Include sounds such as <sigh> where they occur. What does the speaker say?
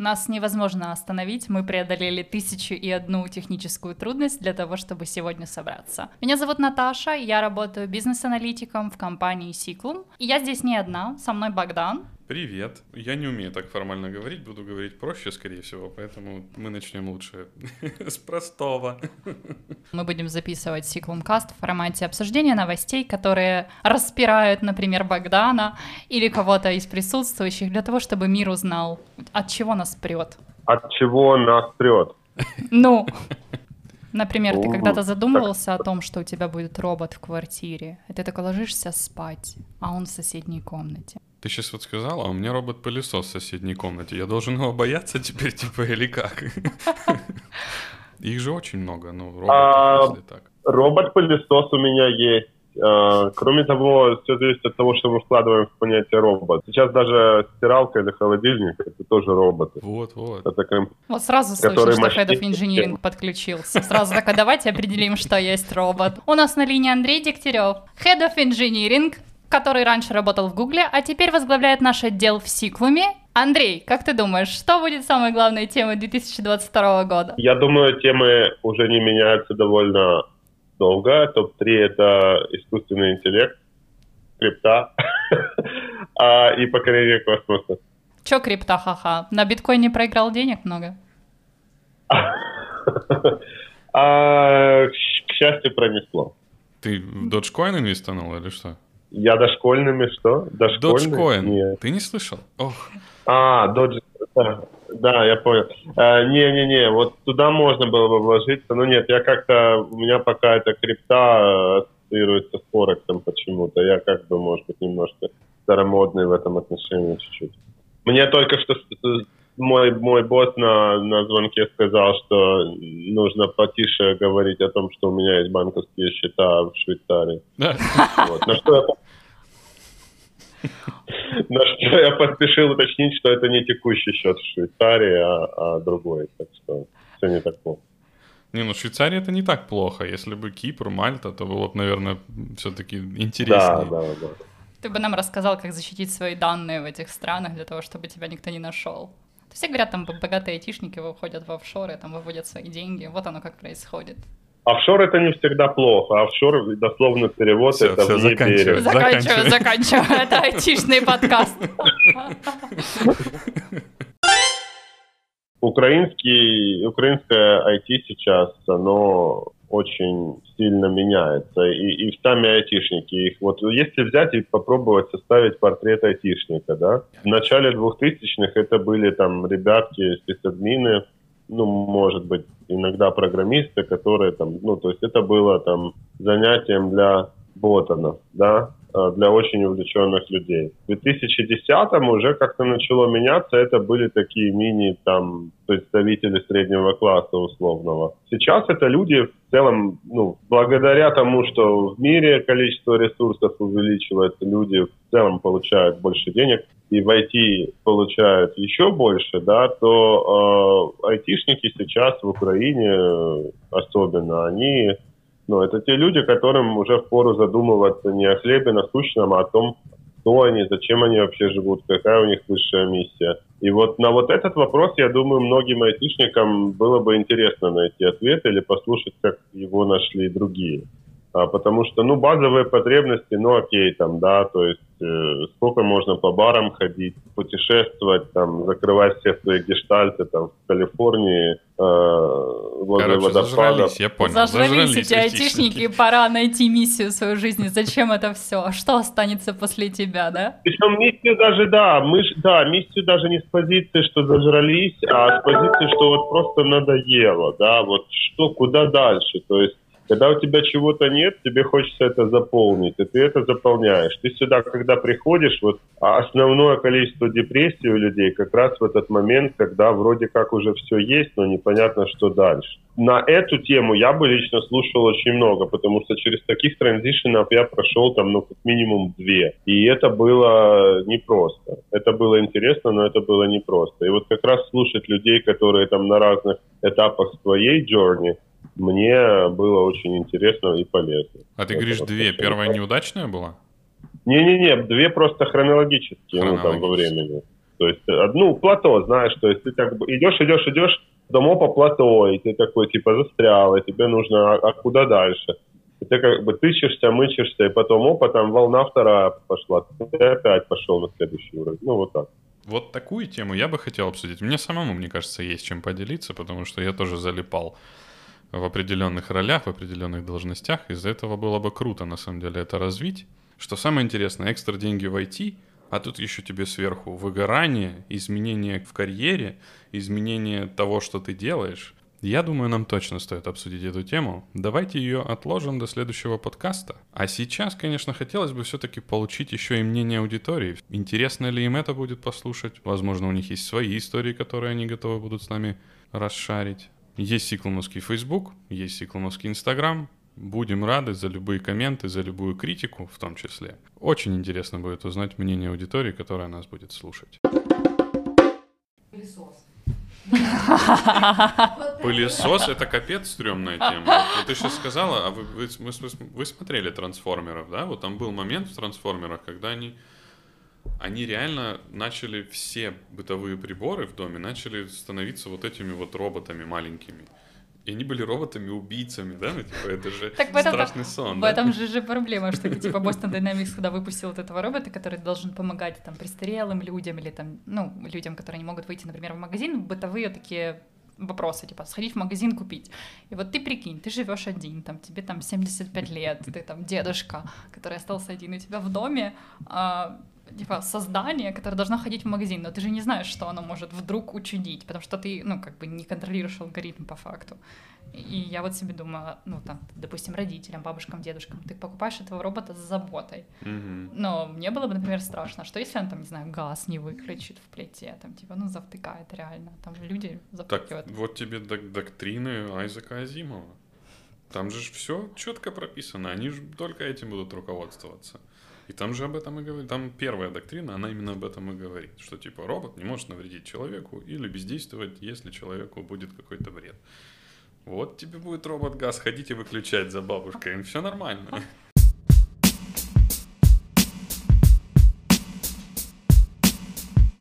Нас невозможно остановить, мы преодолели тысячу и одну техническую трудность для того, чтобы сегодня собраться. Меня зовут Наташа, я работаю бизнес-аналитиком в компании Сиклум. И я здесь не одна, со мной Богдан. Привет. Я не умею так формально говорить, буду говорить проще, скорее всего, поэтому мы начнем лучше <laughs> с простого. Мы будем записывать Сиклум-каст в формате обсуждения новостей, которые распирают, например, Богдана или кого-то из присутствующих, для того, чтобы мир узнал, от чего нас прет. От чего нас прет? Ну, Например, ты когда-то задумывался о том, что у тебя будет робот в квартире, и ты такой ложишься спать, а он в соседней комнате. Ты сейчас вот сказала, а у меня робот-пылесос в соседней комнате. Я должен его бояться теперь, <laughs> типа, или как? Их же очень много, ну, роботов, а, если так. Робот-пылесос у меня есть. А, кроме того, все зависит от того, что мы вкладываем в понятие робот. Сейчас даже стиралка или холодильник — это тоже роботы. Вот, вот. Это. Вот сразу слышу, что Head of Engineering подключился. Сразу такой, давайте определим, что есть робот. У нас на линии Андрей Дегтярев, Head of Engineering, который раньше работал в Гугле, а теперь возглавляет наш отдел в Сиклуме. Андрей, как ты думаешь, что будет самой главной темой 2022 года? Я думаю, темы уже не меняются довольно долго. Топ-3 — это искусственный интеллект, крипта <laughs> а, и покорение космоса. Чё крипта, ха-ха? На биткоине проиграл денег много? <laughs> а, к счастью, пронесло. Ты в Dogecoin инвестанул или что? Я дошкольными что? Dogecoin? Нет. Ты не слышал? Ох. А, Doge... Да, да, я понял. А, не-не-не, вот туда можно было бы вложиться, но нет, я как-то, у меня пока эта крипта ассоциируется с Форексом почему-то. Я как бы, может быть, немножко старомодный в этом отношении чуть-чуть. Мне только что мой, мой босс на, на звонке сказал, что нужно потише говорить о том, что у меня есть банковские счета в Швейцарии. Вот. На что я <laughs> на что я поспешил уточнить, что это не текущий счет в Швейцарии, а, а другой. Так что все не так плохо. Не, ну Швейцария это не так плохо. Если бы Кипр, Мальта, то было бы, наверное, все-таки интереснее. Да, да, да. Ты бы нам рассказал, как защитить свои данные в этих странах для того, чтобы тебя никто не нашел. Все говорят, там богатые айтишники выходят в офшоры, там выводят свои деньги. Вот оно как происходит. Офшор это не всегда плохо. Офшор, дословно перевод, все, это все, вне заканчиваю, заканчиваю, заканчиваю. Это айтишный подкаст. Украинский, украинское IT сейчас, оно очень сильно меняется. И, и сами айтишники, их вот если взять и попробовать составить портрет айтишника, да, в начале 2000-х это были там ребятки, сисадмины, ну, может быть, иногда программисты, которые там, ну, то есть это было там занятием для ботанов, да, для очень увлеченных людей. В 2010-м уже как-то начало меняться, это были такие мини там представители среднего класса условного. Сейчас это люди в целом, ну, благодаря тому, что в мире количество ресурсов увеличивается, люди в целом получают больше денег, и в IT получают еще больше, да, то э, айтишники сейчас в Украине особенно, они но это те люди, которым уже впору задумываться не о хлебе насущном, а о том, кто они, зачем они вообще живут, какая у них высшая миссия. И вот на вот этот вопрос, я думаю, многим айтишникам было бы интересно найти ответ или послушать, как его нашли другие. А, потому что, ну, базовые потребности, ну, окей, там, да, то есть э, сколько можно по барам ходить, путешествовать, там, закрывать все свои гештальты, там, в Калифорнии, э, возле Короче, водопада. Зажрались, я понял. Зажрались, зажрались эти айтишники, пора найти миссию в своей жизни. Зачем это все? Что останется после тебя, да? Причем миссию даже, да, мы, да, миссию даже не с позиции, что зажрались, а с позиции, что вот просто надоело, да, вот что, куда дальше, то есть когда у тебя чего-то нет, тебе хочется это заполнить, и ты это заполняешь. Ты сюда, когда приходишь, вот основное количество депрессии у людей как раз в этот момент, когда вроде как уже все есть, но непонятно, что дальше. На эту тему я бы лично слушал очень много, потому что через таких транзишенов я прошел там, ну, как минимум две. И это было непросто. Это было интересно, но это было непросто. И вот как раз слушать людей, которые там на разных этапах своей journey, мне было очень интересно и полезно. А ты говоришь, две. Первая неудачная была? Не-не-не, две просто хронологические, ну, там, во времени. То есть, э, ну, плато, знаешь, то есть ты как бы идешь, идешь, идешь, домо по плато, и ты такой, типа, застрял, и тебе нужно, а, а куда дальше? И ты как бы тычешься, мычешься, и потом, опа, там волна вторая пошла, ты опять пошел на следующий уровень. Ну, вот так. Вот такую тему я бы хотел обсудить. Мне самому, мне кажется, есть чем поделиться, потому что я тоже залипал в определенных ролях, в определенных должностях. Из-за этого было бы круто, на самом деле, это развить. Что самое интересное, экстра деньги в IT, а тут еще тебе сверху выгорание, изменения в карьере, изменение того, что ты делаешь. Я думаю, нам точно стоит обсудить эту тему. Давайте ее отложим до следующего подкаста. А сейчас, конечно, хотелось бы все-таки получить еще и мнение аудитории. Интересно ли им это будет послушать? Возможно, у них есть свои истории, которые они готовы будут с нами расшарить. Есть Сиклоновский Facebook, есть Сиклоновский Instagram. Будем рады за любые комменты, за любую критику в том числе. Очень интересно будет узнать мнение аудитории, которая нас будет слушать. Пылесос. <laughs> Пылесос — это капец стрёмная тема. Вот ты сейчас сказала, а вы, вы, вы, вы смотрели «Трансформеров», да? Вот там был момент в «Трансформерах», когда они они реально начали все бытовые приборы в доме начали становиться вот этими вот роботами маленькими. И они были роботами-убийцами, да? Ну, типа, это же так страшный сон. В да? этом же же проблема, что типа Boston Dynamics, когда выпустил вот этого робота, который должен помогать там престарелым людям или там, ну, людям, которые не могут выйти, например, в магазин, бытовые такие вопросы, типа, сходить в магазин купить. И вот ты прикинь, ты живешь один, там, тебе там 75 лет, ты там дедушка, который остался один у тебя в доме, а, типа создание, которое должно ходить в магазин, но ты же не знаешь, что оно может вдруг учудить, потому что ты, ну, как бы не контролируешь алгоритм по факту. И я вот себе думаю, ну, там, допустим, родителям, бабушкам, дедушкам, ты покупаешь этого робота с заботой. Mm-hmm. Но мне было бы, например, страшно, что если он там, не знаю, газ не выключит в плите, там, типа, ну, завтыкает реально, там люди завтыкивают. Так, вот тебе док- доктрины Айзека Азимова. Там же все четко прописано, они же только этим будут руководствоваться. И там же об этом и говорит. Там первая доктрина, она именно об этом и говорит. Что типа робот не может навредить человеку или бездействовать, если человеку будет какой-то вред. Вот тебе будет робот газ ходить и выключать за бабушкой, все нормально.